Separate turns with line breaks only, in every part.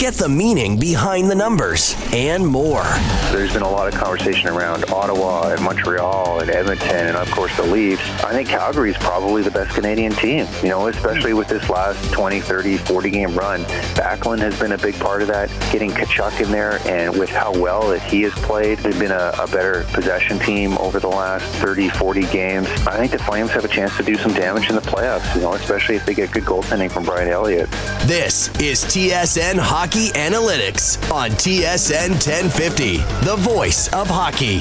Get the meaning behind the numbers and more.
There's been a lot of conversation around Ottawa and Montreal and Edmonton and, of course, the Leafs. I think Calgary is probably the best Canadian team, you know, especially with this last 20, 30, 40 game run. Backlund has been a big part of that, getting Tkachuk in there, and with how well that he has played, they've been a, a better possession team over the last 30, 40 games. I think the Flames have a chance to do some damage in the playoffs, you know, especially if they get good goaltending from Brian Elliott.
This is TSN Hockey Analytics on TSN 1050, the voice of hockey.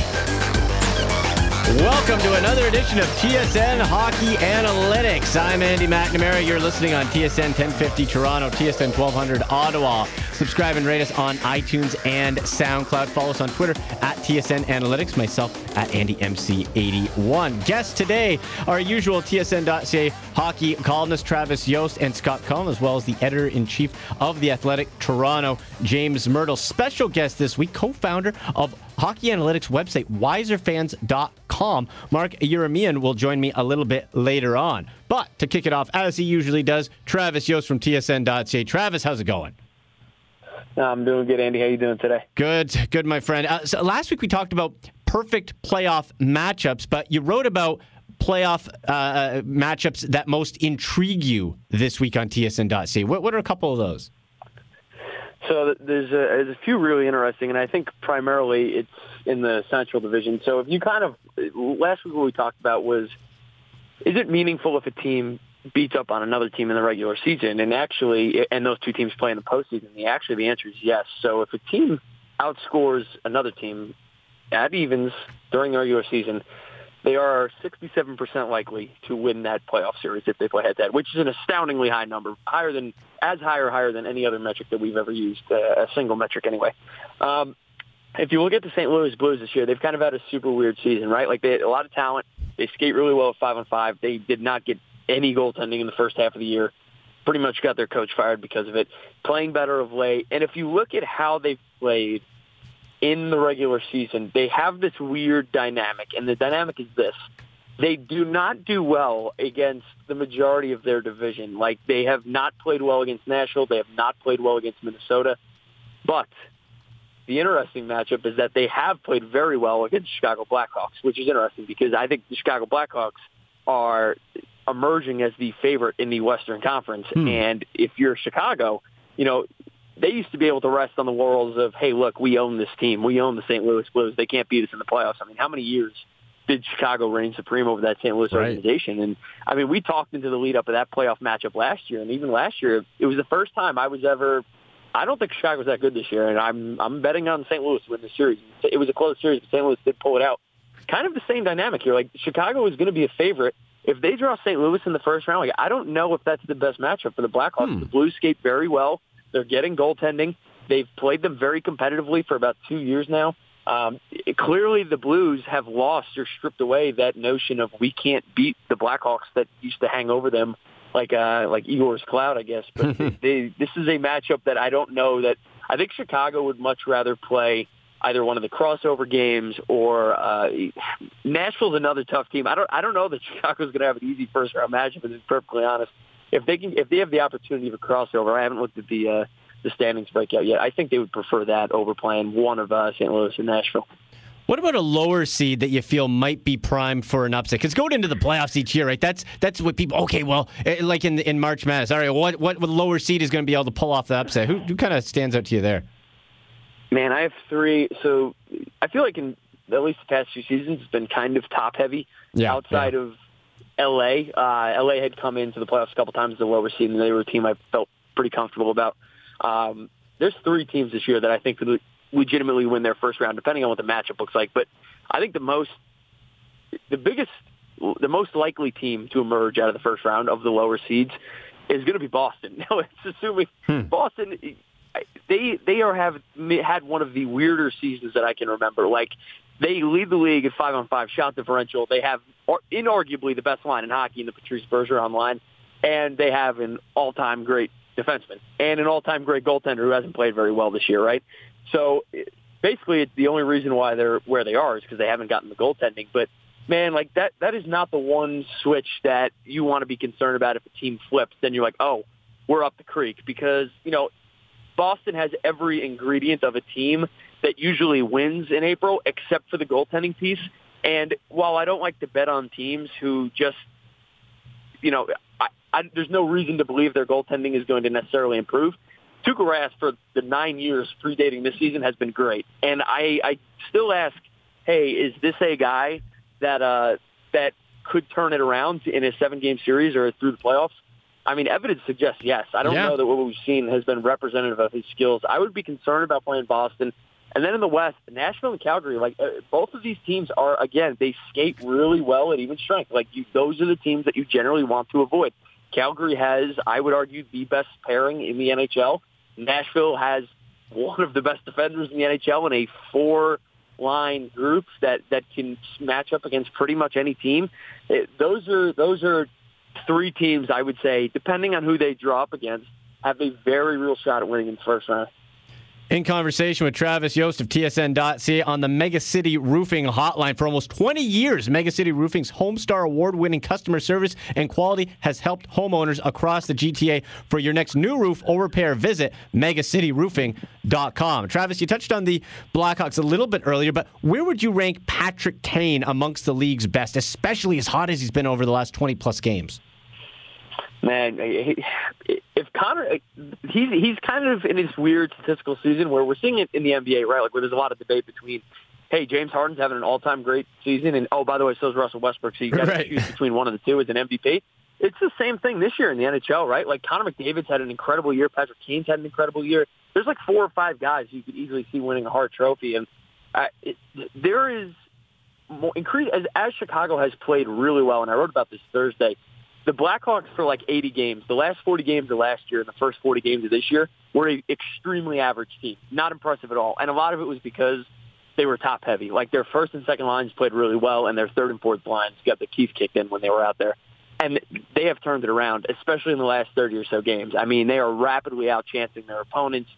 Welcome to another edition of TSN Hockey Analytics. I'm Andy McNamara. You're listening on TSN 1050 Toronto, TSN 1200 Ottawa. Subscribe and rate us on iTunes and SoundCloud. Follow us on Twitter at TSN Analytics. Myself at AndyMC81. Guests today, our usual TSN.ca hockey columnist Travis Yost and Scott Cullen, as well as the editor in chief of the Athletic Toronto, James Mirtle. Special guest this week, co-founder of hockey analytics website, wiserfans.com. Mark Yeramian will join me a little bit later on. But to kick it off, as he usually does, Travis Yost from TSN.ca. Travis, how's it going?
I'm doing good, Andy. How you doing today?
Good, good, my friend. Uh, so last week we talked about perfect playoff matchups, but you wrote about playoff uh, matchups that most intrigue you this week on TSN.ca. What, what are a couple of those?
So there's a, there's a few really interesting, and I think primarily it's in the Central Division. So if you kind of last week what we talked about was, is it meaningful if a team beats up on another team in the regular season, and actually, and those two teams play in the postseason? The actually the answer is yes. So if a team outscores another team at evens during the regular season, they are 67% likely to win that playoff series if they play head-to-head, which is an astoundingly high number, higher than as high or higher than any other metric that we've ever used, uh, a single metric anyway. Um, if you look at the St. Louis Blues this year, they've kind of had a super weird season, right? Like they had a lot of talent. They skate really well at five on five. They did not get any goaltending in the first half of the year. Pretty much got their coach fired because of it. Playing better of late, and if you look at how they've played in the regular season, they have this weird dynamic, and the dynamic is this. They do not do well against the majority of their division. Like, they have not played well against Nashville. They have not played well against Minnesota. But the interesting matchup is that they have played very well against Chicago Blackhawks, which is interesting because I think the Chicago Blackhawks are emerging as the favorite in the Western Conference. Hmm. And if you're Chicago, you know, they used to be able to rest on the laurels of, hey, look, we own this team. We own the St. Louis Blues. They can't beat us in the playoffs. I mean, how many years did Chicago reign supreme over that St. Louis right. organization? And I mean, we talked into the lead up of that playoff matchup last year, and even last year, it was the first time I was ever. I don't think Chicago was that good this year, and I'm I'm betting on St. Louis to win the series. It was a close series, but St. Louis did pull it out. Kind of the same dynamic here. Like Chicago is going to be a favorite if they draw St. Louis in the first round. Like I don't know if that's the best matchup for the Blackhawks. Hmm. The Blues skate very well. They're getting goaltending. They've played them very competitively for about two years now. Um, it, clearly, the Blues have lost or stripped away that notion of we can't beat the Blackhawks that used to hang over them like uh, like Eeyore's cloud, I guess. But they, this is a matchup that I don't know that I think Chicago would much rather play either one of the crossover games or uh, Nashville's another tough team. I don't I don't know that Chicago's going to have an easy first round matchup. To be perfectly honest, if they can if they have the opportunity of a crossover, I haven't looked at the uh, the standings breakout yet. I think they would prefer that over playing one of uh, St. Louis and Nashville.
What about a lower seed that you feel might be primed for an upset? Because going into the playoffs each year, right? That's that's what people. Okay, well, eh, like in in March Madness. All right, what what, what lower seed is going to be able to pull off the upset? Who, who kind of stands out to you there?
Man, I have three. So I feel like in at least the past few seasons, it's been kind of top heavy. Yeah, outside yeah. of L.A., uh, L.A. had come into the playoffs a couple times as a lower seed, and they were a team I felt pretty comfortable about. Um, there's three teams this year that I think could legitimately win their first round, depending on what the matchup looks like. But I think the most, the biggest, the most likely team to emerge out of the first round of the lower seeds is going to be Boston. Now, it's assuming hmm. Boston. They they are have had one of the weirder seasons that I can remember. Like they lead the league at five on five shot differential. They have inarguably the best line in hockey in the Patrice Bergeron line, and they have an all time great defenseman and an all-time great goaltender who hasn't played very well this year, right? So basically, the only reason why they're where they are is because they haven't gotten the goaltending. But man, like that that is not the one switch that you want to be concerned about if a team flips. Then you're like, oh, we're up the creek because you know Boston has every ingredient of a team that usually wins in April, except for the goaltending piece. And while I don't like to bet on teams who just, you know, I, I, there's no reason to believe their goaltending is going to necessarily improve. Tuukka Rask for the nine years predating this season has been great, and I, I still ask, hey, is this a guy that uh, that could turn it around in a seven-game series or through the playoffs? I mean, evidence suggests yes. I don't
Yeah.
know that what we've seen has been representative of his skills. I would be concerned about playing Boston. And then in the West, Nashville and Calgary, like uh, both of these teams are again, they skate really well at even strength. Like you, those are the teams that you generally want to avoid. Calgary has, I would argue, the best pairing in the NHL. Nashville has one of the best defenders in the NHL in a four-line group that that can match up against pretty much any team. It, those are those are three teams I would say, depending on who they draw up against, have a very real shot at winning in the first round.
In conversation with Travis Yost of TSN.ca on the Mega City Roofing Hotline. For almost 20 years, Mega City Roofing's Homestar award winning customer service and quality has helped homeowners across the GTA. For your next new roof or repair, visit megacityroofing.com. Travis, you touched on the Blackhawks a little bit earlier, but where would you rank Patrick Kane amongst the league's best, especially as hot as he's been over the last 20 plus games?
Man, if Connor, he's he's kind of in this weird statistical season where we're seeing it in the NBA, right? Like where there's a lot of debate between, hey, James Harden's having an all-time great season, and oh, by the way, so is Russell Westbrook. So you got to
Right.
choose between one of the two as an MVP. It's the same thing this year in the NHL, right? Like Connor McDavid's had an incredible year. Patrick Kane's had an incredible year. There's like four or five guys you could easily see winning a Hart Trophy, and uh, it, there is more increase as as Chicago has played really well. And I wrote about this Thursday the Blackhawks for like 80 games, the last 40 games of last year and the first 40 games of this year were an extremely average team. Not impressive at all. And a lot of it was because they were top heavy. Like their first and second lines played really well and their third and fourth lines got the teeth kicked in when they were out there. And they have turned it around, especially in the last 30 or so games. I mean, they are rapidly out-chancing their opponents.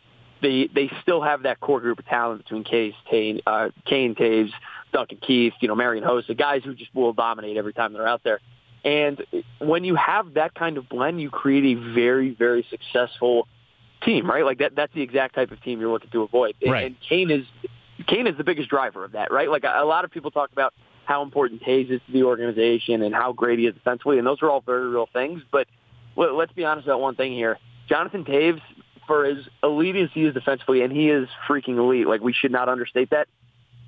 They they still have that core group of talent between Case, Kane, uh, Kane, Toews, Duncan Keith, you know, Marian Hossa, the guys who just will dominate every time they're out there. And when you have that kind of blend, you create a very, very successful team, right? Like that, that's the exact type of team you're looking to avoid. And-
Right.
And Kane is, Kane is the biggest driver of that, right? Like a, a lot of people talk about how important Toews is to the organization and how great he is defensively, and those are all very real things. But let- let's be honest about one thing here. Jonathan Toews, for as elite as he is defensively, and he is freaking elite, like we should not understate that,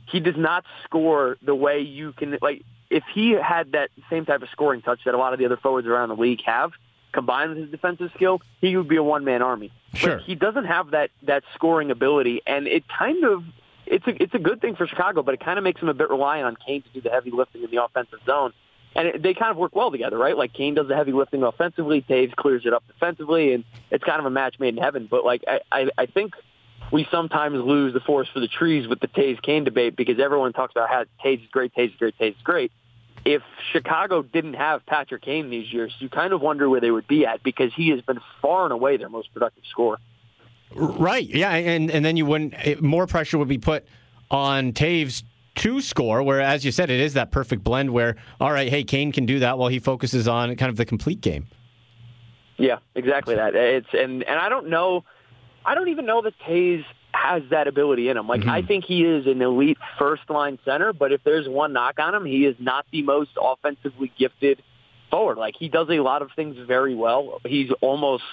he does not score the way you can like if he had that same type of scoring touch that a lot of the other forwards around the league have combined with his defensive skill he would be a one man army
Sure.
but he doesn't have that that scoring ability and it kind of it's a it's a good thing for Chicago but it kind of makes him a bit reliant on Kane to do the heavy lifting in the offensive zone and it, they kind of work well together right like Kane does the heavy lifting offensively Toews clears it up defensively and it's kind of a match made in heaven but like I I, I think we sometimes lose the forest for the trees with the Toews Kane debate because everyone talks about how Toews is great, Toews is great, Toews is great. If Chicago didn't have Patrick Kane these years, you kind of wonder where they would be at because he has been far and away their most productive scorer.
Right. Yeah, and and then you wouldn't more pressure would be put on Toews to score. Where, as you said, it is that perfect blend. Where, all right, hey, Kane can do that while he focuses on kind of the complete game.
Yeah, exactly that. It's and and I don't know, I don't even know that Toews has that ability in him. Like I mm-hmm. think he is an elite first line center, but if there's one knock on him, he is not the most offensively gifted forward. Like he does a lot of things very well. He's almost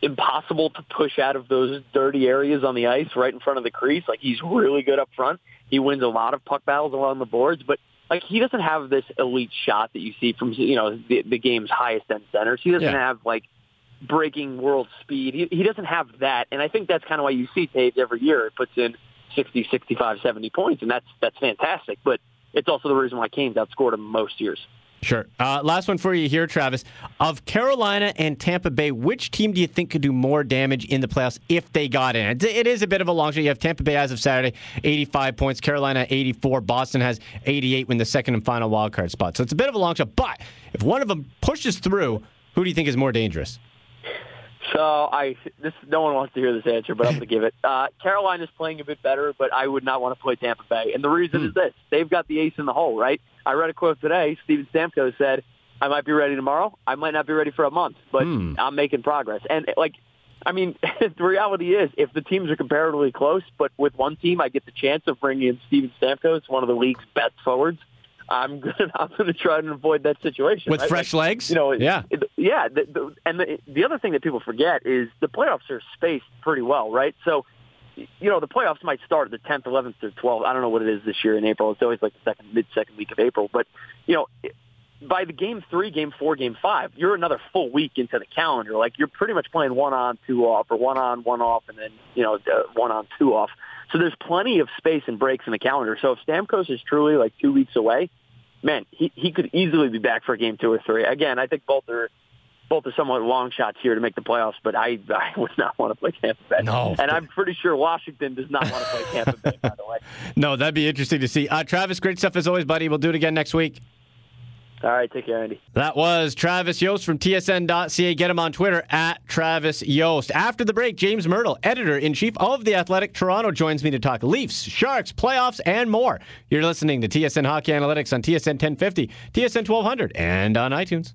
impossible to push out of those dirty areas on the ice right in front of the crease. Like he's really good up front. He wins a lot of puck battles along the boards, but like he doesn't have this elite shot that you see from you know the, the game's highest end centers. He doesn't
Yeah.
have like breaking world speed. He, he doesn't have that, and I think that's kind of why you see Toews every year. It puts in 60, 65, 70 points, and that's that's fantastic. But it's also the reason why Kane's outscored him most years.
Sure. Uh, last one for you here, Travis. Of Carolina and Tampa Bay, which team do you think could do more damage in the playoffs if they got in? It- It is a bit of a long shot. You have Tampa Bay as of Saturday, 85 points. Carolina, 84. Boston has 88 in the second and final wild card spot. So it's a bit of a long shot. But if one of them pushes through, who do you think is more dangerous?
So I this no one wants to hear this answer, but I'm going to give it. Uh, Carolina's playing a bit better, but I would not want to play Tampa Bay, and the reason is this: they've got the ace in the hole, right? I read a quote today. Steven Stamkos said, "I might be ready tomorrow. I might not be ready for a month, but
Hmm.
I'm making progress." And like I mean, the reality is, if the teams are comparatively close, but with one team, I get the chance of bringing in Steven Stamkos, one of the league's best forwards. I'm gonna I'm gonna try and avoid that situation
with
right?
fresh
like,
legs.
You know,
yeah,
it, yeah. The, the, and the, the other thing that people forget is the playoffs are spaced pretty well, right? So, you know, the playoffs might start the 10th, 11th, or 12th. I don't know what it is this year in April. It's always like the second mid second week of April, but you know. by the game three, game four, game five, you're another full week into the calendar. Like you're pretty much playing one on, two off, or one on, one off, and then you know uh, one on, two off. So there's plenty of space and breaks in the calendar. So if Stamkos is truly like two weeks away, man, he he could easily be back for a game two or three. Again, I think both are both are somewhat long shots here to make the playoffs, but I I would not want to play Tampa Bay.
No,
and I'm pretty sure Washington does not want to play Tampa Bay. By the way.
No, that'd be interesting to see. Uh, Travis, great stuff as always, buddy. We'll do it again next week.
All right, take care, Andy.
That was Travis Yost from TSN.ca. Get him on Twitter at Travis Yost. After the break, James Mirtle, editor in chief of The Athletic Toronto, joins me to talk Leafs, Sharks, playoffs, and more. You're listening to TSN Hockey Analytics on TSN 1050, TSN 1200, and on iTunes.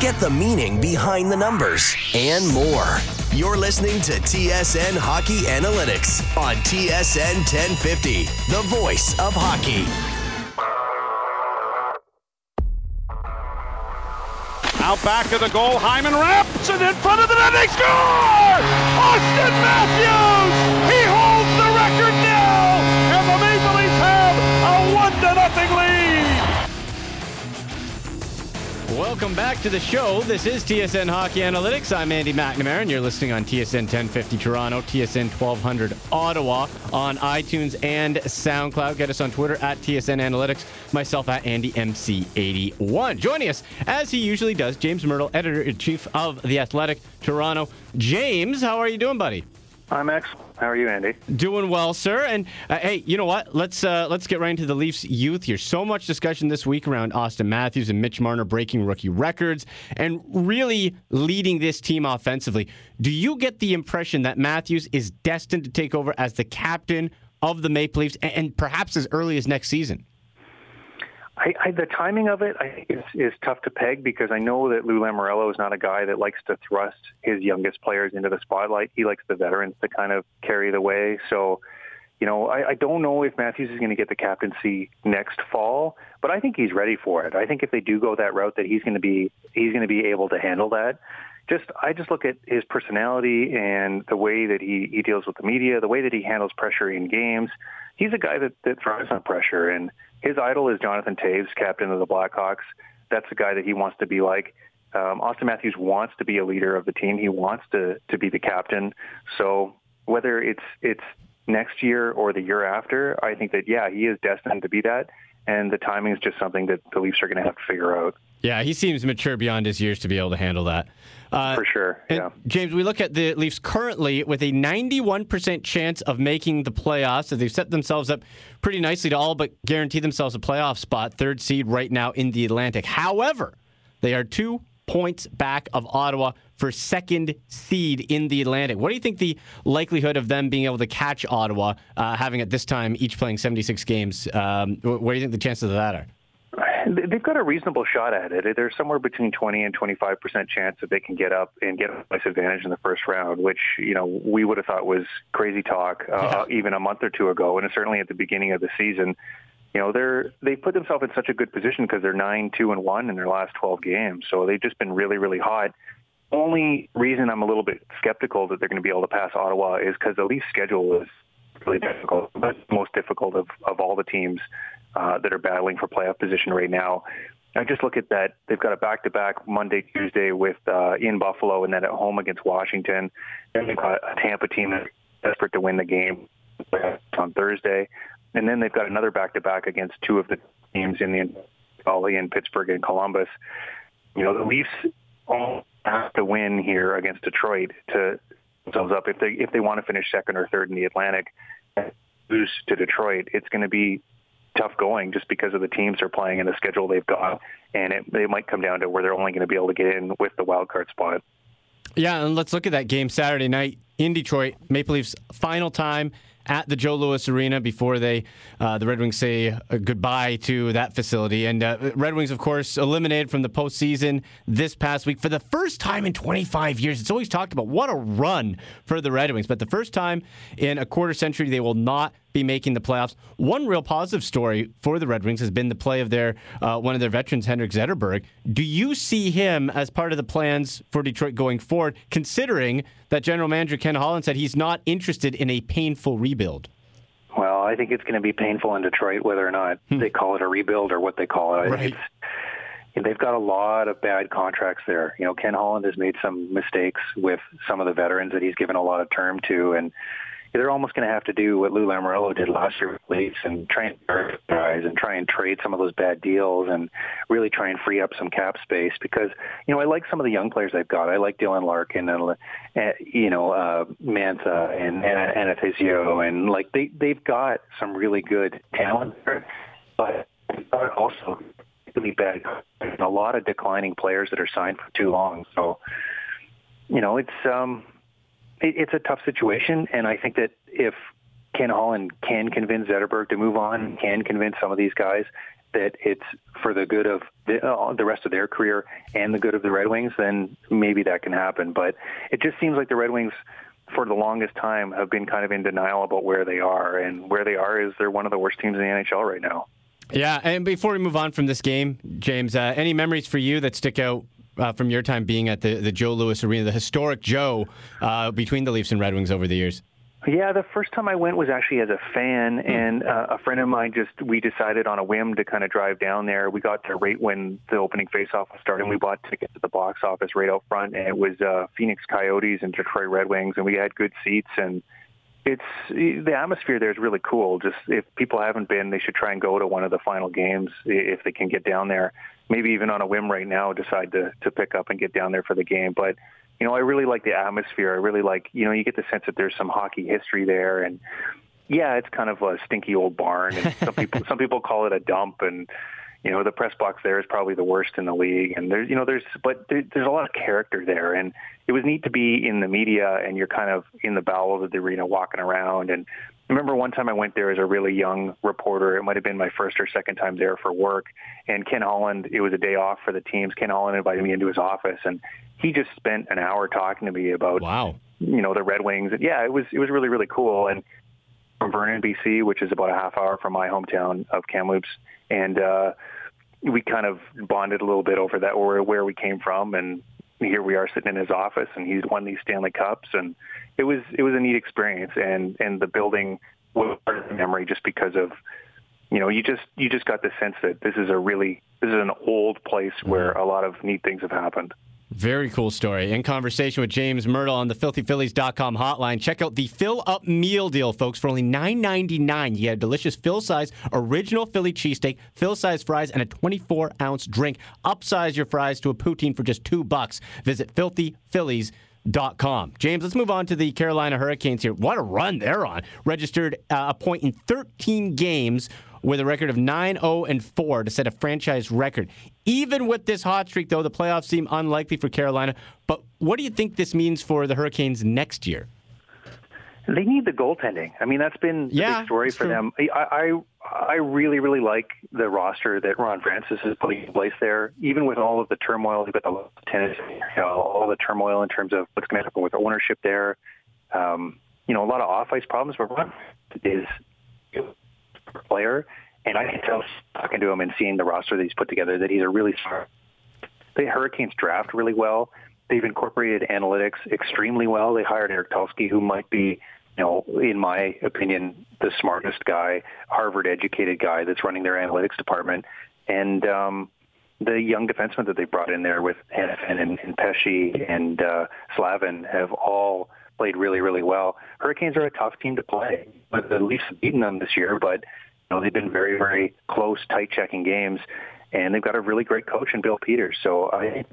Get the meaning behind the numbers and more. You're listening to TSN Hockey Analytics on TSN 1050, the voice of hockey.
Out back of the goal, Hyman wraps it in front of the net. They score! Auston Matthews!
Welcome back to the show. This is TSN Hockey Analytics. I'm Andy McNamara, and you're listening on TSN 1050 Toronto, TSN 1200 Ottawa, on iTunes and SoundCloud. Get us on Twitter at TSN Analytics, myself at AndyMC81. Joining us, as he usually does, James Mirtle, editor in chief of The Athletic Toronto. James, how are you doing, buddy?
I'm excellent. How are you, Andy?
Doing well, sir. And uh, hey, you know what? Let's uh, let's get right into the Leafs youth here. So much discussion this week around Auston Matthews and Mitch Marner breaking rookie records and really leading this team offensively. Do you get the impression that Matthews is destined to take over as the captain of the Maple Leafs and, and perhaps as early as next season?
I, I, the timing of it I is, is tough to peg because I know that Lou Lamoriello is not a guy that likes to thrust his youngest players into the spotlight. He likes the veterans to kind of carry the way. So, you know, I, I don't know if Matthews is going to get the captaincy next fall, but I think he's ready for it. I think if they do go that route, that he's going to be he's going to be able to handle that. Just I just look at his personality and the way that he, he deals with the media, the way that he handles pressure in games. He's a guy that, that thrives on pressure and his idol is Jonathan Toews, captain of the Blackhawks. That's the guy that he wants to be like. Um, Auston Matthews wants to be a leader of the team. He wants to to be the captain. So whether it's it's next year or the year after, I think that yeah, he is destined to be that. And the timing is just something that the Leafs are going to have to figure out.
Yeah, he seems mature beyond his years to be able to handle that.
Uh, For sure. Yeah.
James, we look at the Leafs currently with a 91% chance of making the playoffs. So they've set themselves up pretty nicely to all but guarantee themselves a playoff spot, third seed right now in the Atlantic. However, they are two points back of Ottawa for second seed in the Atlantic. What do you think the likelihood of them being able to catch Ottawa, uh, having at this time each playing 76 games? Um, what do you think the chances of that are?
They've got a reasonable shot at it. There's somewhere between 20 and 25 percent chance that they can get up and get a nice advantage in the first round, which you know we would have thought was crazy talk uh, yeah. even a month or two ago, and certainly at the beginning of the season. You know they're they put themselves in such a good position because they're nine two and one in their last 12 games, so they've just been really really hot. Only reason I'm a little bit skeptical that they're going to be able to pass Ottawa is because the Leafs schedule is really difficult, but most difficult of, of all the teams uh, that are battling for playoff position right now. I just look at that. They've got a back-to-back Monday, Tuesday with uh, in Buffalo, and then at home against Washington. Then they've got a Tampa team that's desperate to win the game on Thursday, and then they've got another back-to-back against two of the teams in the Valley in Pittsburgh and Columbus. You know, the Leafs all have to win here against Detroit to themselves up if they if they want to finish second or third in the Atlantic. Lose to Detroit, it's going to be tough going just because of the teams they're playing and the schedule they've got, and it, they might come down to where they're only going to be able to get in with the wild card spot.
Yeah, and let's look at that game Saturday night in Detroit. Maple Leafs final time at the Joe Louis Arena before they uh, the Red Wings say uh, goodbye to that facility. And uh, Red Wings, of course, eliminated from the postseason this past week for the first time in 25 years. It's always talked about what a run for the Red Wings, but the first time in a quarter century they will not be making the playoffs. One real positive story for the Red Wings has been the play of their uh, one of their veterans, Henrik Zetterberg. Do you see him as part of the plans for Detroit going forward, considering that general manager Ken Holland said he's not interested in a painful rebuild?
Well, I think it's going to be painful in Detroit, whether or not hmm. they call it a rebuild or what they call it.
Right.
It's, they've got a lot of bad contracts there. You know, Ken Holland has made some mistakes with some of the veterans that he's given a lot of term to, and they're almost going to have to do what Lou Lamoriello did last year with Leafs and try and guys and try and trade some of those bad deals and really try and free up some cap space because you know I like some of the young players they've got. I like Dylan Larkin and uh, you know uh, Mantha and Athanasiou and like they they've got some really good talent there, but also really bad a lot of declining players that are signed for too long. So you know it's um it, it's a tough situation, and I think that if Ken Holland can convince Zetterberg to move on, can convince some of these guys that it's for the good of the, uh, the rest of their career and the good of the Red Wings, then maybe that can happen. But it just seems like the Red Wings, for the longest time, have been kind of in denial about where they are, and where they are is they're one of the worst teams in the NHL right now.
Yeah, and before we move on from this game, James, uh, any memories for you that stick out uh, from your time being at the, the Joe Louis Arena, the historic Joe uh, between the Leafs and Red Wings over the years?
Yeah, the first time I went was actually as a fan, hmm. and uh, a friend of mine just we decided on a whim to kind of drive down there. We got there right when the opening faceoff was starting. We bought tickets at the box office right out front, and it was uh, Phoenix Coyotes and Detroit Red Wings, and we had good seats and it's the atmosphere there is really cool. Just if people haven't been, they should try and go to one of the final games if they can get down there. Maybe even on a whim right now, decide to to pick up and get down there for the game. But you know, I really like the atmosphere. I really like you know, you get the sense that there's some hockey history there, and yeah, it's kind of a stinky old barn. And some people some people call it a dump, and you know, the press box there is probably the worst in the league. And there's, you know, there's, but there, there's a lot of character there. And it was neat to be in the media and you're kind of in the bowels of the arena walking around. And I remember one time I went there as a really young reporter. It might have been my first or second time there for work. And Ken Holland, it was a day off for the teams. Ken Holland invited me into his office and he just spent an hour talking to me about,
wow,
you know, the Red Wings. And yeah, it was, it was really, really cool. And from Vernon, BC, which is about a half hour from my hometown of Kamloops. And, uh, we kind of bonded a little bit over that, or where we came from, and here we are sitting in his office, and he's won these Stanley Cups, and it was it was a neat experience, and and the building was part of the memory just because of you know you just you just got the sense that this is a really this is an old place where mm-hmm. a lot of neat things have happened.
Very cool story. In conversation with James Mirtle on the filthyphillies.com hotline. Check out the Fill Up Meal Deal, folks, for only $9.99. You get a delicious Fill size original Philly cheesesteak, Fill size fries, and a 24 ounce drink. Upsize your fries to a poutine for just two bucks. Visit filthyphillies.com. James, let's move on to the Carolina Hurricanes here. What a run they're on. Registered uh, a point in 13 games with a record of 9 0 and 4 to set a franchise record. Even with this hot streak, though, the playoffs seem unlikely for Carolina. But what do you think this means for the Hurricanes next year?
They need the goaltending. I mean, that's been the
yeah,
big story for
true.
them. I, I I really really like the roster that Ron Francis is putting in place there. Even with all of the turmoil, you've got the tennis, you know, all the turmoil in terms of what's going to happen with ownership there. Um, you know, a lot of off ice problems, but Ron is a player, and I can tell talking to him and seeing the roster that he's put together that he's a really smart. The Hurricanes draft really well. They've incorporated analytics extremely well. They hired Eric Tulsky, who might be, you know, in my opinion, the smartest guy, Harvard-educated guy that's running their analytics department, and um, the young defensemen that they brought in there with Hanifin and, and Pesce and uh, Slavin have all played really, really well. Hurricanes are a tough team to play. But the Leafs have beaten them this year, but know they've been very, very close, tight checking games, and they've got a really great coach in Bill Peters. So I,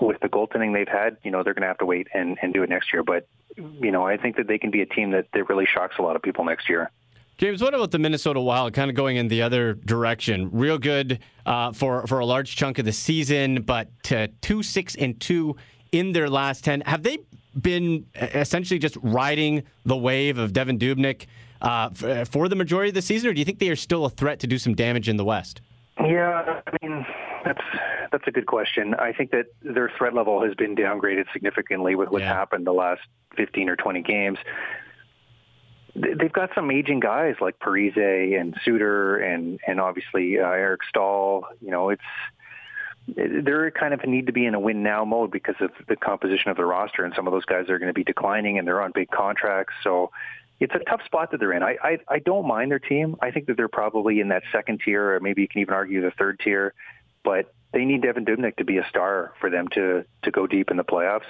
with the goaltending they've had, you know they're going to have to wait and, and do it next year. But you know I think that they can be a team that, that really shocks a lot of people next year.
James, what about the Minnesota Wild? Kind of going in the other direction. Real good uh, for for a large chunk of the season, but two six and two in their last ten. Have they been essentially just riding the wave of Devan Dubnyk uh, for the majority of the season, or do you think they are still a threat to do some damage in the West?
Yeah, I mean that's that's a good question. I think that their threat level has been downgraded significantly with what's yeah. happened the last 15 or 20 games. They've got some aging guys like Parise and Suter and and obviously uh, Eric Staal. You know, it's they're kind of need to be in a win now mode because of the composition of the roster, and some of those guys are going to be declining, and they're on big contracts. So it's a tough spot that they're in. I, I I don't mind their team. I think that they're probably in that second tier, or maybe you can even argue the third tier. But they need Devan Dubnyk to be a star for them to to go deep in the playoffs.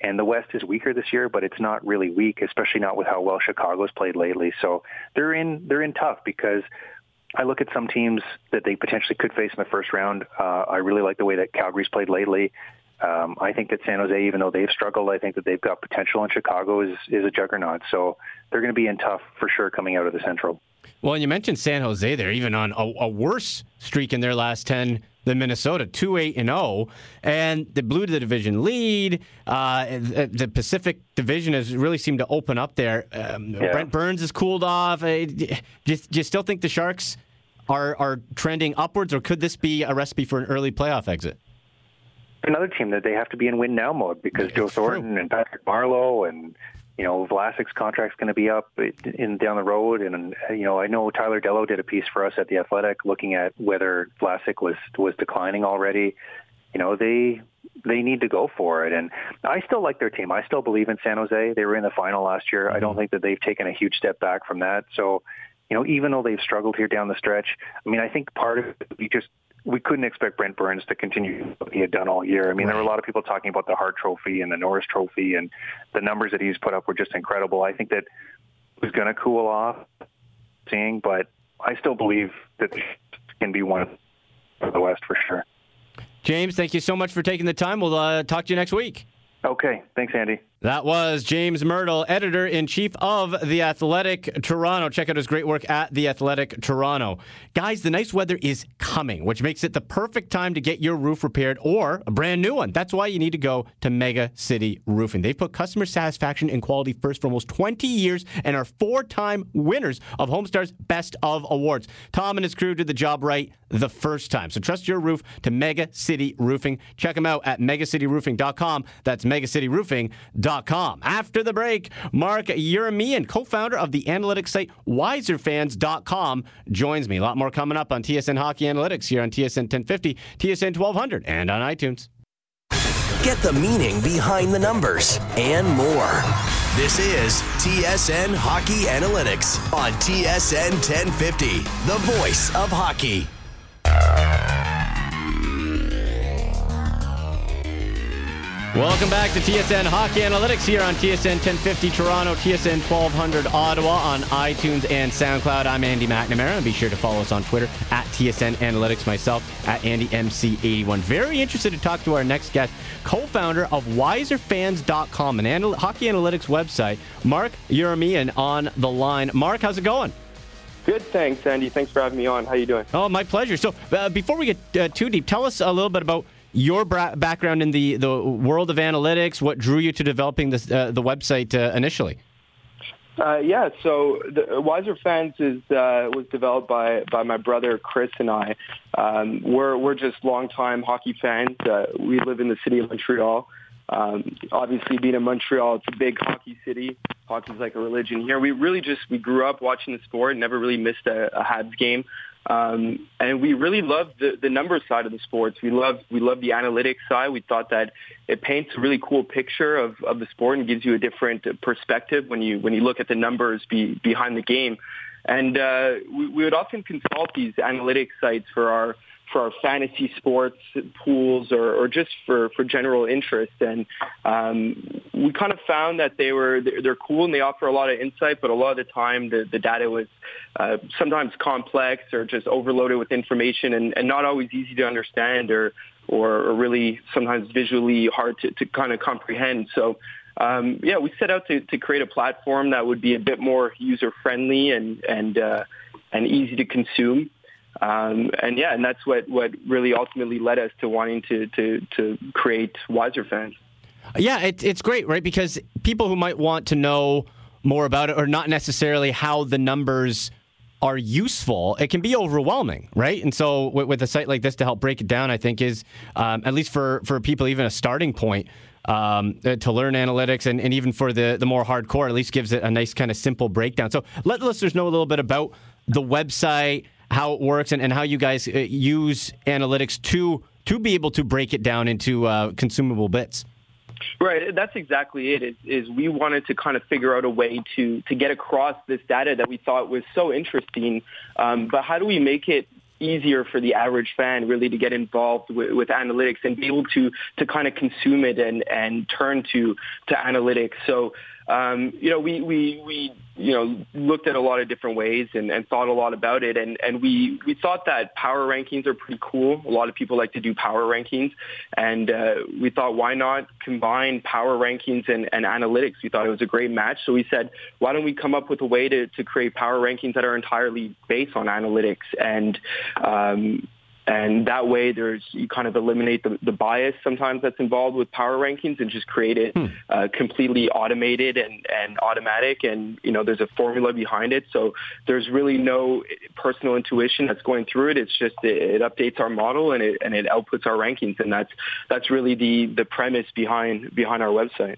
And the West is weaker this year, but it's not really weak, especially not with how well Chicago's played lately. So they're in they're in tough because I look at some teams that they potentially could face in the first round. Uh, I really like the way that Calgary's played lately. Um, I think that San Jose, even though they've struggled, I think that they've got potential, and Chicago is is a juggernaut. So they're going to be in tough for sure coming out of the Central.
Well, and you mentioned San Jose. They're even on a, a worse streak in their last ten than Minnesota, two eight and zero, and they blew to the division lead. Uh, the Pacific Division has really seemed to open up there. Um, yeah. Brent Burns has cooled off. Uh, do, you, do you still think the Sharks are are trending upwards, or could this be a recipe for an early playoff exit?
another team that they have to be in win now mode because it's Joe Thornton true. and Patrick Marleau and you know Vlasic's contract's going to be up in down the road, and you know I know Tyler Dellow did a piece for us at the Athletic looking at whether Vlasic was was declining already. You know they they need to go for it, and I still like their team. I still believe in San Jose. They were in the final last year. I don't mm-hmm. think that they've taken a huge step back from that. So you know, even though they've struggled here down the stretch, I mean, I think part of it, we just we couldn't expect Brent Burns to continue what he had done all year. I mean, there were a lot of people talking about the Hart Trophy and the Norris Trophy, and the numbers that he's put up were just incredible. I think that was going to cool off, seeing, but I still believe that it can be one of the West for sure.
James, thank you so much for taking the time. We'll uh, talk to you next week.
Okay. Thanks, Andy.
That was James Mirtle, editor in chief of The Athletic Toronto. Check out his great work at The Athletic Toronto. Guys, the nice weather is coming, which makes it the perfect time to get your roof repaired or a brand new one. That's why you need to go to Mega City Roofing. They've put customer satisfaction and quality first for almost 20 years and are four time winners of Homestar's Best of Awards. Tom and his crew did the job right the first time. So trust your roof to Mega City Roofing. Check them out at megacityroofing.com. That's megacityroofing.com. After the break, Mark Yeramian, co-founder of the analytics site wiserfans.com, joins me. A lot more coming up on TSN Hockey Analytics here on TSN 1050, TSN 1200, and on iTunes.
Get the meaning behind the numbers and more. This is TSN Hockey Analytics on TSN 1050, the voice of hockey.
Welcome back to TSN Hockey Analytics here on TSN 1050 Toronto, TSN 1200 Ottawa on iTunes and SoundCloud. I'm Andy McNamara, and be sure to follow us on Twitter at TSN Analytics, myself at AndyMC81. Very interested to talk to our next guest, co-founder of WiserFans.com, an anal- hockey analytics website. Mark Yeramian on the line. Mark, how's it going?
Good, thanks, Andy. Thanks for having me on. How you doing?
Oh, my pleasure. So, uh, before we get uh, too deep, tell us a little bit about your background in the, the world of analytics. What drew you to developing this, uh, the website uh, initially?
Uh, yeah, so the, Wiser Fans is uh, was developed by by my brother Chris and I. Um, we're we're just longtime hockey fans. we live in the city of Montreal. Um, obviously, being in Montreal, it's a big hockey city. Hockey's like a religion here. We really just we grew up watching the sport, never really missed a, a Habs game, um, and we really love the the numbers side of the sports. We love we love the analytics side. We thought that it paints a really cool picture of, of the sport and gives you a different perspective when you when you look at the numbers be, behind the game. And uh, we, we would often consult these analytics sites for our for our fantasy sports pools or, or just for, for general interest. And um, we kind of found that they were they're cool and they offer a lot of insight, but a lot of the time the, the data was uh, sometimes complex or just overloaded with information and, and not always easy to understand or or, or really sometimes visually hard to, to kind of comprehend. So um, yeah, we set out to, to create a platform that would be a bit more user friendly and and uh, and easy to consume. Um, and yeah, and that's what, what really ultimately led us to wanting to, to, to create Wiser Fans.
Yeah, it, it's great, right? Because people who might want to know more about it or not necessarily how the numbers are useful, it can be overwhelming, right? And so, with, with, a site like this to help break it down, I think is um, at least for for people even a starting point um, uh, to learn analytics, and, and even for the the more hardcore, at least gives it a nice kind of simple breakdown. So, let listeners know a little bit about the website, how it works, and, and how you guys uh, use analytics to to be able to break it down into uh, consumable bits.
Right, that's exactly it. Is, is we wanted to kind of figure out a way to to get across this data that we thought was so interesting, um, but how do we make it easier for the average fan really to get involved with, with, analytics and be able to to kind of consume it and and turn to to analytics. So um, you know, we, we, we, you know, looked at a lot of different ways and, and thought a lot about it. And, and we, we thought that power rankings are pretty cool. A lot of people like to do power rankings. And uh, we thought, why not combine power rankings and, and analytics? We thought it was a great match. So we said, why don't we come up with a way to, to create power rankings that are entirely based on analytics? And, um, and that way, there's you kind of eliminate the, the bias sometimes that's involved with power rankings and just create it hmm. uh, completely automated and, and automatic. And you know, there's a formula behind it, so there's really no personal intuition that's going through it. It's just it, it updates our model and it and it outputs our rankings, and that's that's really the the premise behind behind our website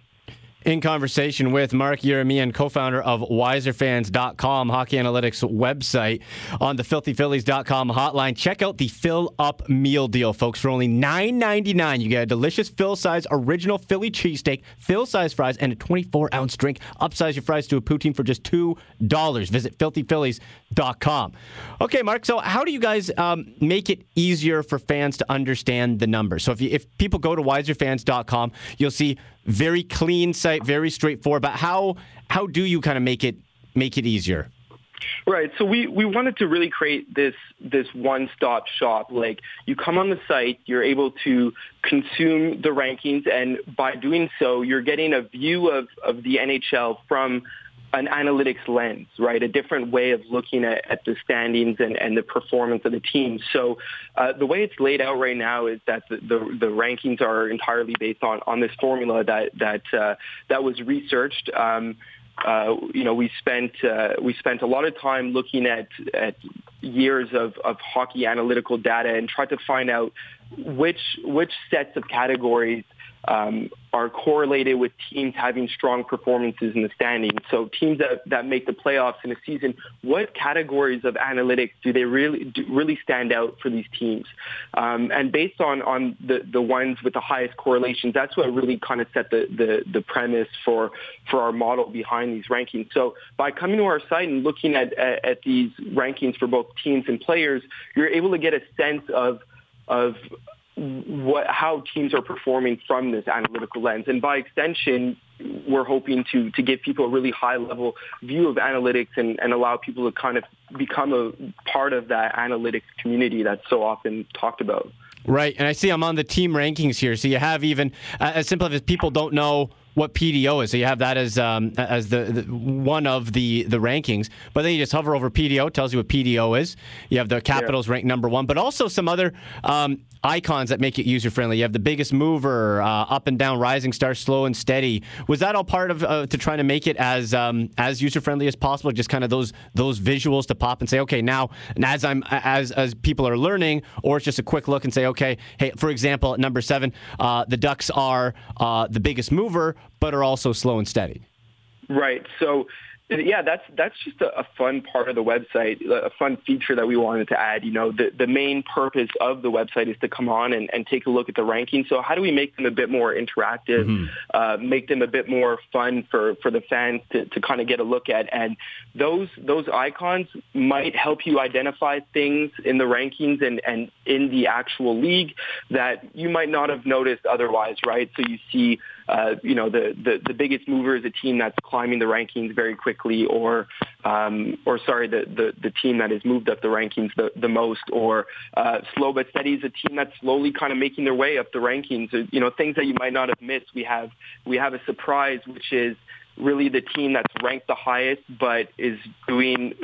in conversation with Mark Yeramian, co-founder of WiserFans.com, hockey analytics website, on the FilthyPhillies.com hotline. Check out the Fill Up Meal Deal, folks. For only $9.99, you get a delicious fill-size original Philly cheesesteak, fill-size fries, and a 24-ounce drink. Upsize your fries to a poutine for just $2. Visit FilthyPhillies.com. Okay, Mark, so how do you guys um, make it easier for fans to understand the numbers? So if, you, if people go to WiserFans.com, you'll see very clean site, very straightforward. But how how do you kind of make it make it easier?
Right. So we, we wanted to really create this this one stop shop. Like you come on the site, you're able to consume the rankings, and by doing so, you're getting a view of, of the NHL from an analytics lens, right? A different way of looking at, at the standings and, and the performance of the team. So uh, the way it's laid out right now is that the, the, the, rankings are entirely based on, on this formula that that uh, that was researched. Um, uh, you know, we spent uh, we spent a lot of time looking at at years of, of hockey analytical data and tried to find out which which sets of categories um, are correlated with teams having strong performances in the standings. So teams that, that make the playoffs in a season, what categories of analytics do they really do really stand out for these teams? Um, and based on, on the, the ones with the highest correlations, that's what really kind of set the, the, the premise for, for our model behind these rankings. So by coming to our site and looking at, at, at these rankings for both teams and players, you're able to get a sense of of what how teams are performing from this analytical lens. And by extension, we're hoping to to give people a really high level view of analytics and, and allow people to kind of become a part of that analytics community that's so often talked about.
Right, and I see I'm on the team rankings here. So you have even uh, as simple as people don't know what PDO is. So you have that as um, as the, the, one of the the rankings. But then you just hover over PDO, tells you what PDO is. You have the Capitals yeah. ranked number one, but also some other um, icons that make it user friendly. You have the biggest mover, uh, up and down, rising star, slow and steady. Was that all part of uh, to trying to make it as um, as user friendly as possible? Just kind of those those visuals to pop and say, okay, now as I'm as as people are learning, or it's just a quick look and say, okay, hey, for example, at number seven, uh, the Ducks are uh, the biggest mover but are also slow and steady.
Right. So yeah, that's that's just a, a, fun part of the website, a fun feature that we wanted to add. You know, the, the main purpose of the website is to come on and, and take a look at the rankings. So how do we make them a bit more interactive, mm-hmm. uh, make them a bit more fun for, for the fans to, to kind of get a look at? And those those icons might help you identify things in the rankings and, and in the actual league that you might not have noticed otherwise, right? So you see uh, you know, the, the, the biggest mover is a team that's climbing the rankings very quickly or, um, or sorry, the, the, the team that has moved up the rankings the, the most or uh, slow but steady is a team that's slowly kind of making their way up the rankings. You know, things that you might not have missed. We have, we have a surprise, which is really the team that's ranked the highest, but is doing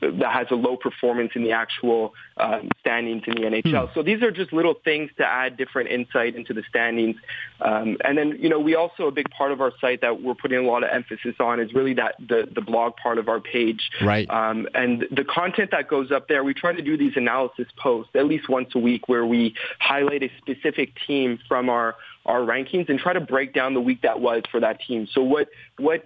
that has a low performance in the actual um, standings in the NHL. Hmm. So these are just little things to add different insight into the standings. Um, and then you know we also a big part of our site that we're putting a lot of emphasis on is really that the the blog part of our page.
Right.
Um, and the content that goes up there, we try to do these analysis posts at least once a week where we highlight a specific team from our our rankings and try to break down the week that was for that team. So what what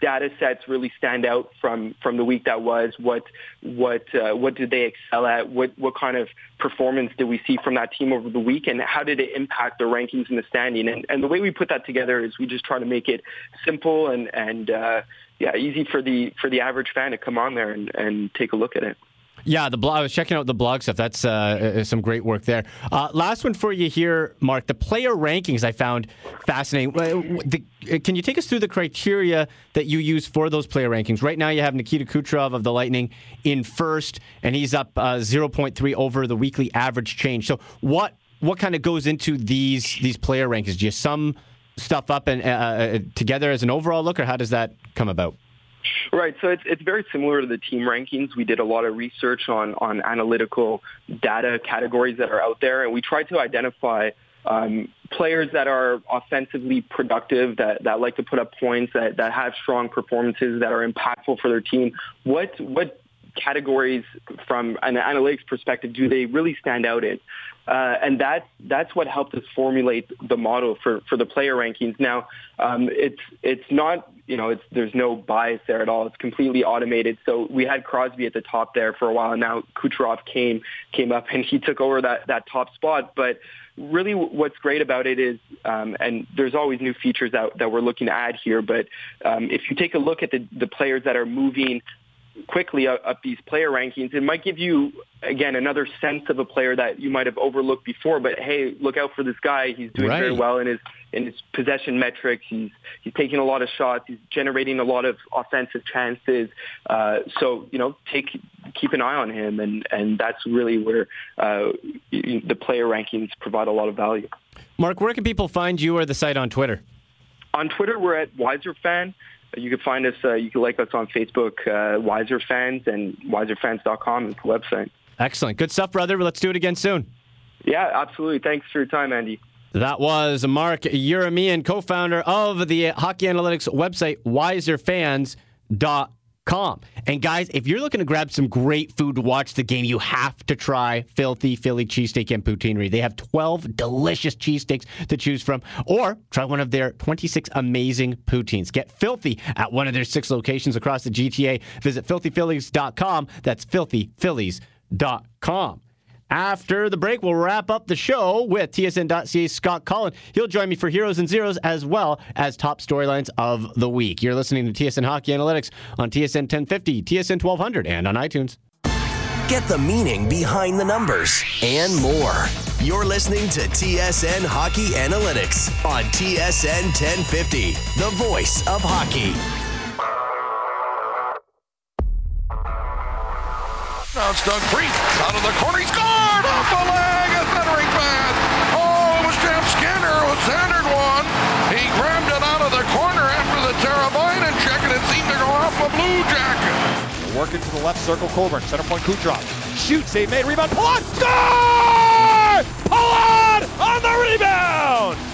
data sets really stand out from from the week that was? What what uh, what did they excel at? What what kind of performance did we see from that team over the week, and how did it impact the rankings in the standing? And and the way we put that together is we just try to make it simple and and uh, yeah easy for the for the average fan to come on there and and take a look at it.
Yeah, the blog. I was checking out the blog stuff. That's uh, uh, some great work there. Uh, last one for you here, Mark. The player rankings I found fascinating. The, uh, can you take us through the criteria that you use for those player rankings? Right now, you have Nikita Kucherov of the Lightning in first, and he's up uh, 0.3 over the weekly average change. So, what what kind of goes into these these player rankings? Do you sum stuff up and uh, together as an overall look, or how does that come about?
Right. So it's it's very similar to the team rankings. We did a lot of research on on analytical data categories that are out there, and we tried to identify um, players that are offensively productive, that, that like to put up points, that, that have strong performances, that are impactful for their team. What what categories from an analytics perspective do they really stand out in? Uh, and that's that's what helped us formulate the model for, for the player rankings. Now, um, it's it's not you know it's there's no bias there at all. It's completely automated. So we had Crosby at the top there for a while. And now Kucherov came came up and he took over that that top spot. But really, what's great about it is, um, and there's always new features that that we're looking to add here. But um, if you take a look at the the players that are moving quickly up these player rankings, it might give you again another sense of a player that you might have overlooked before. But hey, look out for this guy. He's doing right. very well in his in his possession metrics. He's he's taking a lot of shots. He's generating a lot of offensive chances. Uh, so you know, take keep an eye on him, and and that's really where uh, the player rankings provide a lot of value.
Mark, where can people find you or the site on Twitter?
On Twitter, we're at WiserFan. You can find us, uh, you can like us on Facebook, uh, Wiser Fans, and wiserfans.com is the website.
Excellent. Good stuff, brother. Let's do it again soon.
Yeah, absolutely. Thanks for your time, Andy.
That was Mark Yeramian, co founder of the hockey analytics website, wiserfans.com. And guys, if you're looking to grab some great food to watch the game, you have to try Filthy Philly Cheesesteak and Poutineery. They have 12 delicious cheesesteaks to choose from, or try one of their 26 amazing poutines. Get filthy at one of their six locations across the GTA. Visit filthyphillies.com. That's filthyphillies.com. After the break, we'll wrap up the show with TSN.CA's Scott Cullen. He'll join me for Heroes and Zeros as well as top storylines of the week. You're listening to TSN Hockey Analytics on TSN 1050, TSN 1200, and on iTunes.
Get the meaning behind the numbers and more. You're listening to TSN Hockey Analytics on TSN 1050, the voice of hockey.
It's Doug Priest out of the corner. He scored off the leg. A centering pass. Oh, it was Jeff Skinner who centered one. He grabbed it out of the corner after the Teravainen check, and it seemed to go off a Blue Jacket.
Working to the left circle, Coburn. Center point, Kucherov. Shoots, save made, rebound. Palat! Score! Palat on the rebound!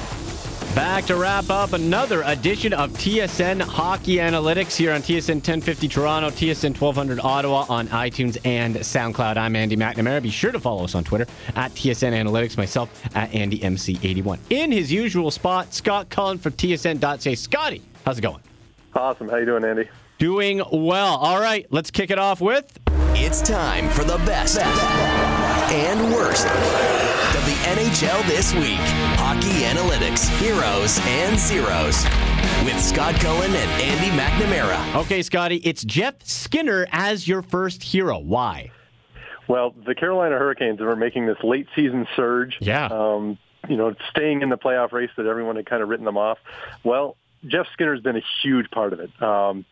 Back to wrap up another edition of TSN Hockey Analytics here on TSN 1050 Toronto, TSN 1200 Ottawa on iTunes and SoundCloud. I'm Andy McNamara. Be sure to follow us on Twitter at TSN Analytics, myself at AndyMC81. In his usual spot, Scott Cullen for TSN.ca. Scotty, how's it going?
Awesome. How you doing, Andy?
Doing well. All right, let's kick it off with.
It's time for the best and worst of the NHL this week. Hockey analytics, heroes, and zeros. With Scott Cullen and Andy McNamara.
Okay, Scotty, it's Jeff Skinner as your first hero. Why?
Well, the Carolina Hurricanes are making this late season surge.
Yeah.
Um, you know, staying in the playoff race that everyone had kind of written them off. Well, Jeff Skinner's been a huge part of it. Um,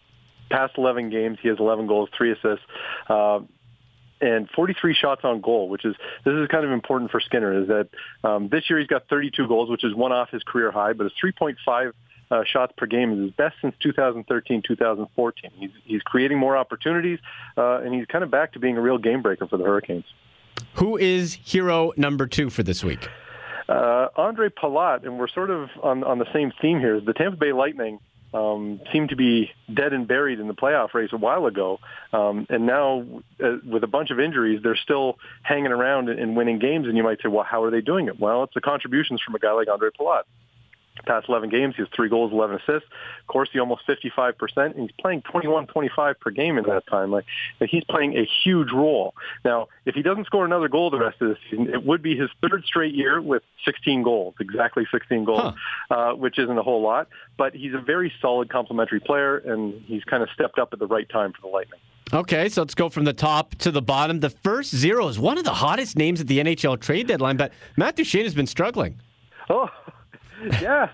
past 11 games, he has 11 goals, three assists. Uh, and 43 shots on goal, which is this is kind of important for Skinner. Is that um, this year he's got 32 goals, which is one off his career high, but a 3.5 uh, shots per game is his best since 2013, 2014. He's he's creating more opportunities, uh, and he's kind of back to being a real game breaker for the Hurricanes.
Who is hero number two for this week?
Uh, Ondrej Palat, and we're sort of on on the same theme here. The Tampa Bay Lightning um, seemed to be dead and buried in the playoff race a while ago, um, and now uh, with a bunch of injuries, they're still hanging around and winning games. And you might say, well, how are they doing it? Well, it's the contributions from a guy like Ondrej Palat past 11 games. He has three goals, 11 assists. Corsi almost 55%, and he's playing 21, 25 per game in that time. Like he's playing a huge role. Now, if he doesn't score another goal the rest of the season, it would be his third straight year with 16 goals, exactly 16 goals, huh. uh, which isn't a whole lot. But he's a very solid complementary player, and he's kind of stepped up at the right time for the Lightning.
Okay, so let's go from the top to the bottom. The first zero is one of the hottest names at the NHL trade deadline, but Matt Duchene has been struggling.
Oh, yes,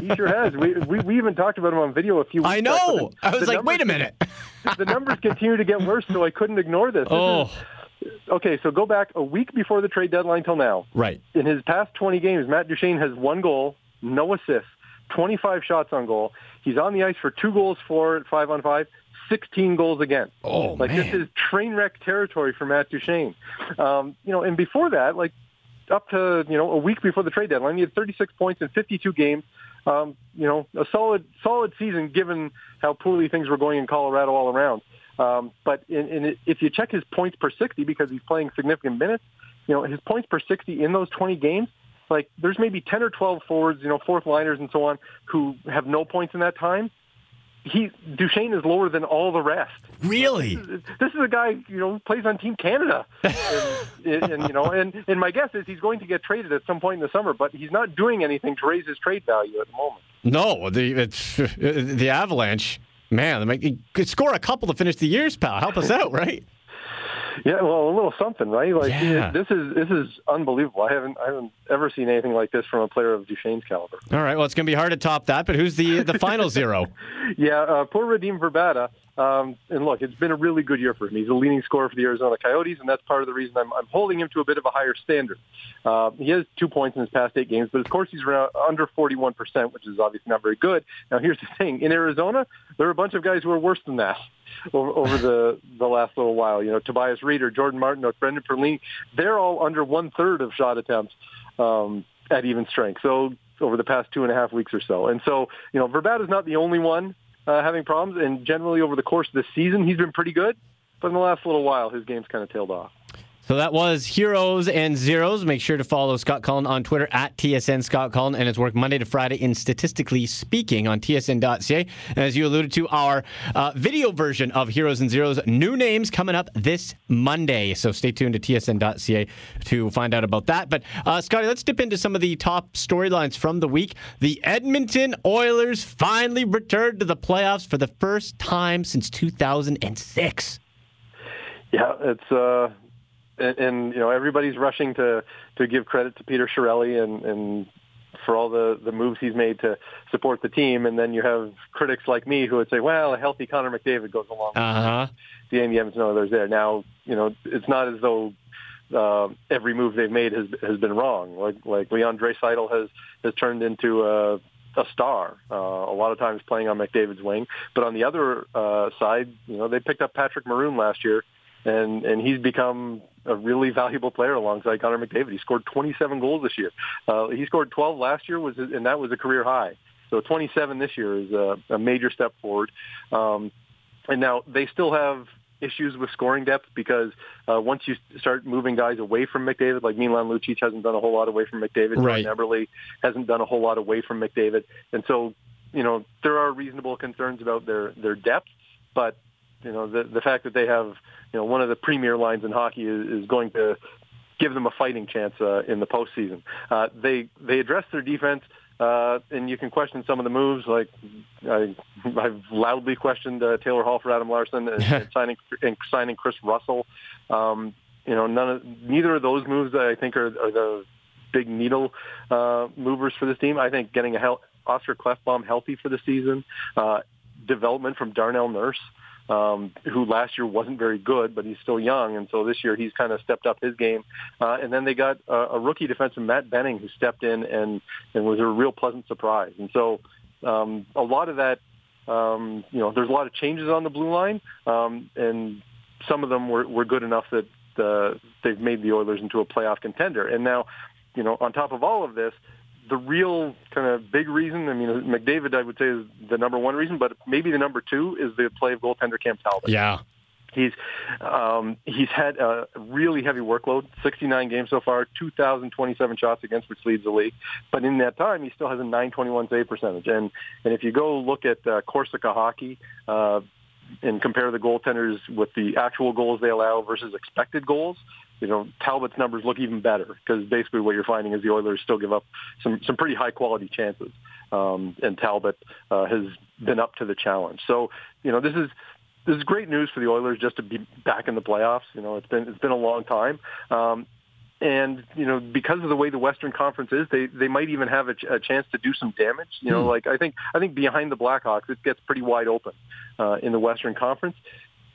he sure has. We, we, we even talked about him on video a few weeks ago.
I know. I was like, wait a minute.
the numbers continue to get worse, so I couldn't ignore this.
Oh.
This is, okay, so go back a week before the trade deadline till now.
Right.
In his past 20 games, Matt Duchene has one goal, no assists, 25 shots on goal. He's on the ice for two goals, four, at five on five. 16 goals again.
Oh,
like
man.
this is train wreck territory for Matt Duchene. Um, you know, and before that, like up to you know a week before the trade deadline. He had 36 points in 52 games. Um, you know, a solid solid season given how poorly things were going in Colorado all around. Um, but in, in, if you check his points per 60 because he's playing significant minutes, you know his points per 60 in those 20 games. Like there's maybe 10 or 12 forwards, you know, fourth liners and so on, who have no points in that time he Duchene is lower than all the rest.
Really?
This is, this is a guy you know plays on Team Canada, and, and, you know, and and my guess is he's going to get traded at some point in the summer, but he's not doing anything to raise his trade value at the moment.
No, the it's uh, the Avalanche. Man, they could score a couple to finish the years, pal. Help us out, right?
Yeah, well, a little something, right? Like
yeah.
this is this is unbelievable. I haven't I haven't ever seen anything like this from a player of Duchene's caliber.
All right, well, it's going to be hard to top that. But who's the the final zero?
yeah, uh, poor Radim Vrbata. Um, and look, it's been a really good year for him. He's a leading scorer for the Arizona Coyotes, and that's part of the reason I'm, I'm holding him to a bit of a higher standard. Uh, he has two points in his past eight games, but of course he's around under 41%, which is obviously not very good. Now, here's the thing. In Arizona, there are a bunch of guys who are worse than that over, over the, the last little while. You know, Tobias Rieder, Jordan Martin, or Brendan Perlini, they're all under one-third of shot attempts um, at even strength. So over the past two and a half weeks or so. And so, you know, Vrbata is not the only one uh, having problems. And generally over the course of the season, he's been pretty good. But in the last little while, his game's kind of tailed off.
So that was Heroes and Zeros. Make sure to follow Scott Cullen on Twitter at TSN Scott Cullen and his work Monday to Friday in Statistically Speaking on TSN.ca. And as you alluded to, our uh, video version of Heroes and Zeros, new names coming up this Monday. So stay tuned to TSN.ca to find out about that. But uh, Scotty, let's dip into some of the top storylines from the week. The Edmonton Oilers finally returned to the playoffs for the first time since 2006.
Yeah, it's uh, and, and you know everybody's rushing to to give credit to Peter Chiarelli and and for all the the moves he's made to support the team, and then you have critics like me who would say, "Well, a healthy Connor McDavid goes along."
Uh-huh.
The Andy Edmonton Oilers there now. You know, it's not as though uh, every move they've made has has been wrong. Like like Leon Draisaitl has has turned into a a star. Uh, a lot of times playing on McDavid's wing, but on the other uh, side, you know, they picked up Patrick Maroon last year, and and he's become a really valuable player alongside Connor McDavid. He scored 27 goals this year. Uh, he scored 12 last year, was and that was a career high. So 27 this year is a, a major step forward. Um, and now they still have issues with scoring depth because uh, once you start moving guys away from McDavid, like Milan Lucic hasn't done a whole lot away from McDavid,
right.
Jordan Eberle hasn't done a whole lot away from McDavid, and so you know there are reasonable concerns about their their depth, but you know the the fact that they have you know one of the premier lines in hockey is, is going to give them a fighting chance uh, in the postseason. Uh, they they address their defense. Uh, and you can question some of the moves. Like I, I've loudly questioned uh, Taylor Hall for Adam Larsson and, and signing and signing Kris Russell. Um, you know, none of neither of those moves I think are, are the big needle uh, movers for this team. I think getting a hel- Oscar Klefbom healthy for the season, uh, development from Darnell Nurse um, who last year wasn't very good, but he's still young, and so this year he's kind of stepped up his game. Uh, and then they got a, a rookie defenseman, Matt Benning, who stepped in and and was a real pleasant surprise. And so, um, a lot of that, um, you know, there's a lot of changes on the blue line, um, and some of them were, were good enough that uh, they've made the Oilers into a playoff contender. And now, you know, on top of all of this, the real kind of big reason, I mean, McDavid, I would say, is the number one reason, but maybe the number two is the play of goaltender Cam Talbot.
Yeah.
He's um, he's had a really heavy workload, 69 games so far, 2,027 shots against, which leads the league. But in that time, he still has a 921 save percentage. And and if you go look at uh, Corsica hockey, uh, and compare the goaltenders with the actual goals they allow versus expected goals, you know, Talbot's numbers look even better because basically what you're finding is the Oilers still give up some some pretty high quality chances, um, and Talbot uh, has been up to the challenge. So you know, this is this is great news for the Oilers just to be back in the playoffs. You know, it's been it's been a long time. Um, and you know because of the way the Western Conference is, they they might even have a, ch- a chance to do some damage. You know, hmm. like I think I think behind the Blackhawks, it gets pretty wide open uh, in the Western Conference.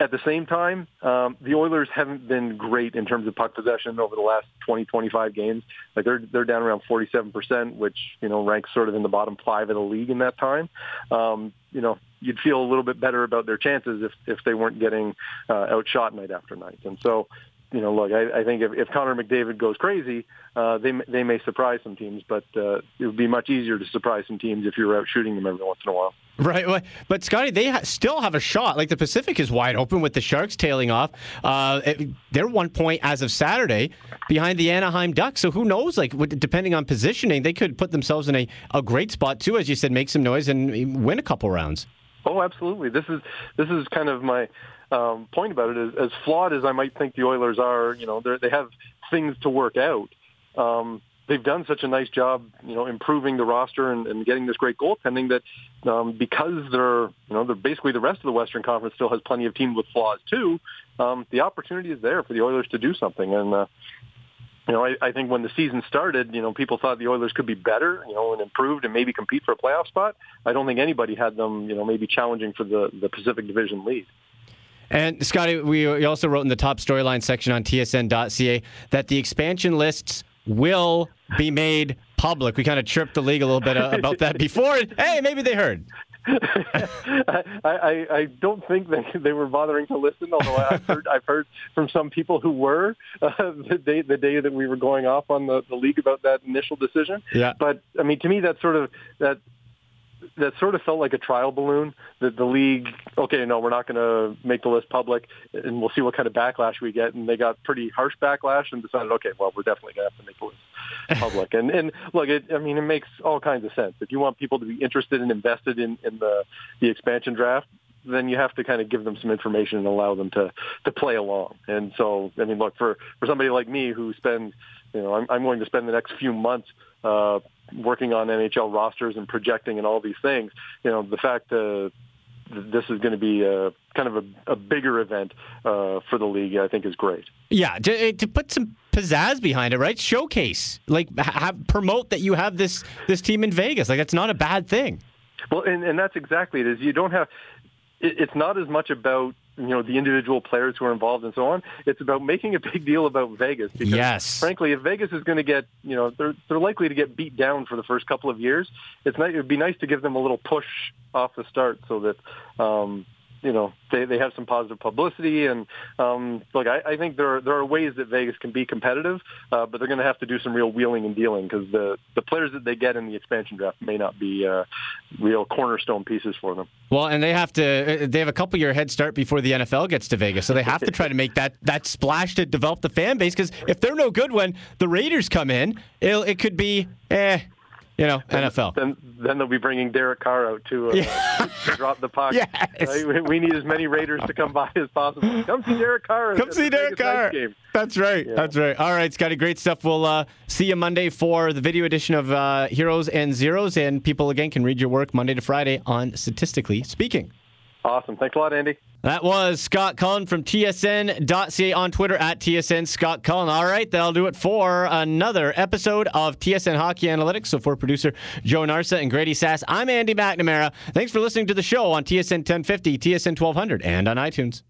At the same time, um, the Oilers haven't been great in terms of puck possession over the last 20, 25 games. Like they're they're down around 47 percent, which you know ranks sort of in the bottom five of the league in that time. Um, you know, you'd feel a little bit better about their chances if if they weren't getting uh, outshot night after night. And so, you know, look, I, I think if, if Connor McDavid goes crazy, uh, they they may surprise some teams, but uh, it would be much easier to surprise some teams if you're out shooting them every once in a while.
Right, but Scotty, they ha- still have a shot. Like the Pacific is wide open with the Sharks tailing off. Uh, it, they're one point as of Saturday behind the Anaheim Ducks. So who knows? Like depending on positioning, they could put themselves in a, a great spot too, as you said, make some noise and win a couple rounds.
Oh, absolutely. This is this is kind of my um, point about it. Is, as flawed as I might think the Oilers are, you know, they have things to work out. Um, they've done such a nice job, you know, improving the roster and, and getting this great goaltending that um, because they're, you know, they're basically the rest of the Western Conference still has plenty of teams with flaws too. Um, the opportunity is there for the Oilers to do something, and uh, you know, I, I think when the season started, you know, people thought the Oilers could be better, you know, and improved and maybe compete for a playoff spot. I don't think anybody had them, you know, maybe challenging for the, the Pacific Division lead.
And Scotty, we also wrote in the top storyline section on TSN.ca that the expansion lists will be made public. We kind of tripped the league a little bit uh, about that before. hey, maybe they heard.
I, I, I don't think they, they were bothering to listen, although I've heard, I've heard from some people who were uh, the day the day that we were going off on the, the league about that initial decision.
Yeah.
But I mean, to me, that sort of that that sort of felt like a trial balloon. That the league, okay, no, we're not going to make the list public, and we'll see what kind of backlash we get. And they got pretty harsh backlash, and decided, okay, well, we're definitely going to have to make the list public. and and look, it, I mean, it makes all kinds of sense. If you want people to be interested and invested in in the the expansion draft, then you have to kind of give them some information and allow them to to play along. And so, I mean, look for for somebody like me who spends, you know, I'm, I'm going to spend the next few months uh, working on NHL rosters and projecting and all these things. You know, the fact uh, this is going to be a kind of a, a bigger event uh, for the league, I think, is great.
Yeah, to, to, put some pizzazz behind it, right? Showcase, like have, promote that you have this this team in Vegas. Like that's not a bad thing.
Well, and, and that's exactly it. Is you don't have. It, it's not as much about you know the individual players who are involved and so on. It's about making a big deal about Vegas.
Because, yes.
Frankly, if Vegas is going to get you know they're they're likely to get beat down for the first couple of years. It's nice. It would be nice to give them a little push off the start so that um, you know they they have some positive publicity and um look I, I think there are there are ways that Vegas can be competitive uh, but they're going to have to do some real wheeling and dealing because the the players that they get in the expansion draft may not be uh, real cornerstone pieces for them.
Well and they have to uh, they have a couple year head start before the NFL gets to Vegas so they have to try to make that that splash to develop the fan base because if they're no good when the Raiders come in it it could be eh you know, NFL.
Then, then they'll be bringing Derek Carr out to, uh, yeah. to drop the puck.
Yes.
We need as many Raiders to come by as possible. Come see Derek Carr.
Come see Derek Carr. Game. That's right. Yeah. That's right. All right, Scotty, great stuff. We'll uh, see you Monday for the video edition of uh, Heroes and Zeros, and people again can read your work Monday to Friday on Statistically Speaking.
Awesome. Thanks a lot, Andy.
That was Scott Cullen from TSN.ca on Twitter at TSN Scott Cullen. All right, that'll do it for another episode of TSN Hockey Analytics. So for producer Joe Narsa and Grady Sass, I'm Andy McNamara. Thanks for listening to the show on TSN 1050, TSN 1200, and on iTunes.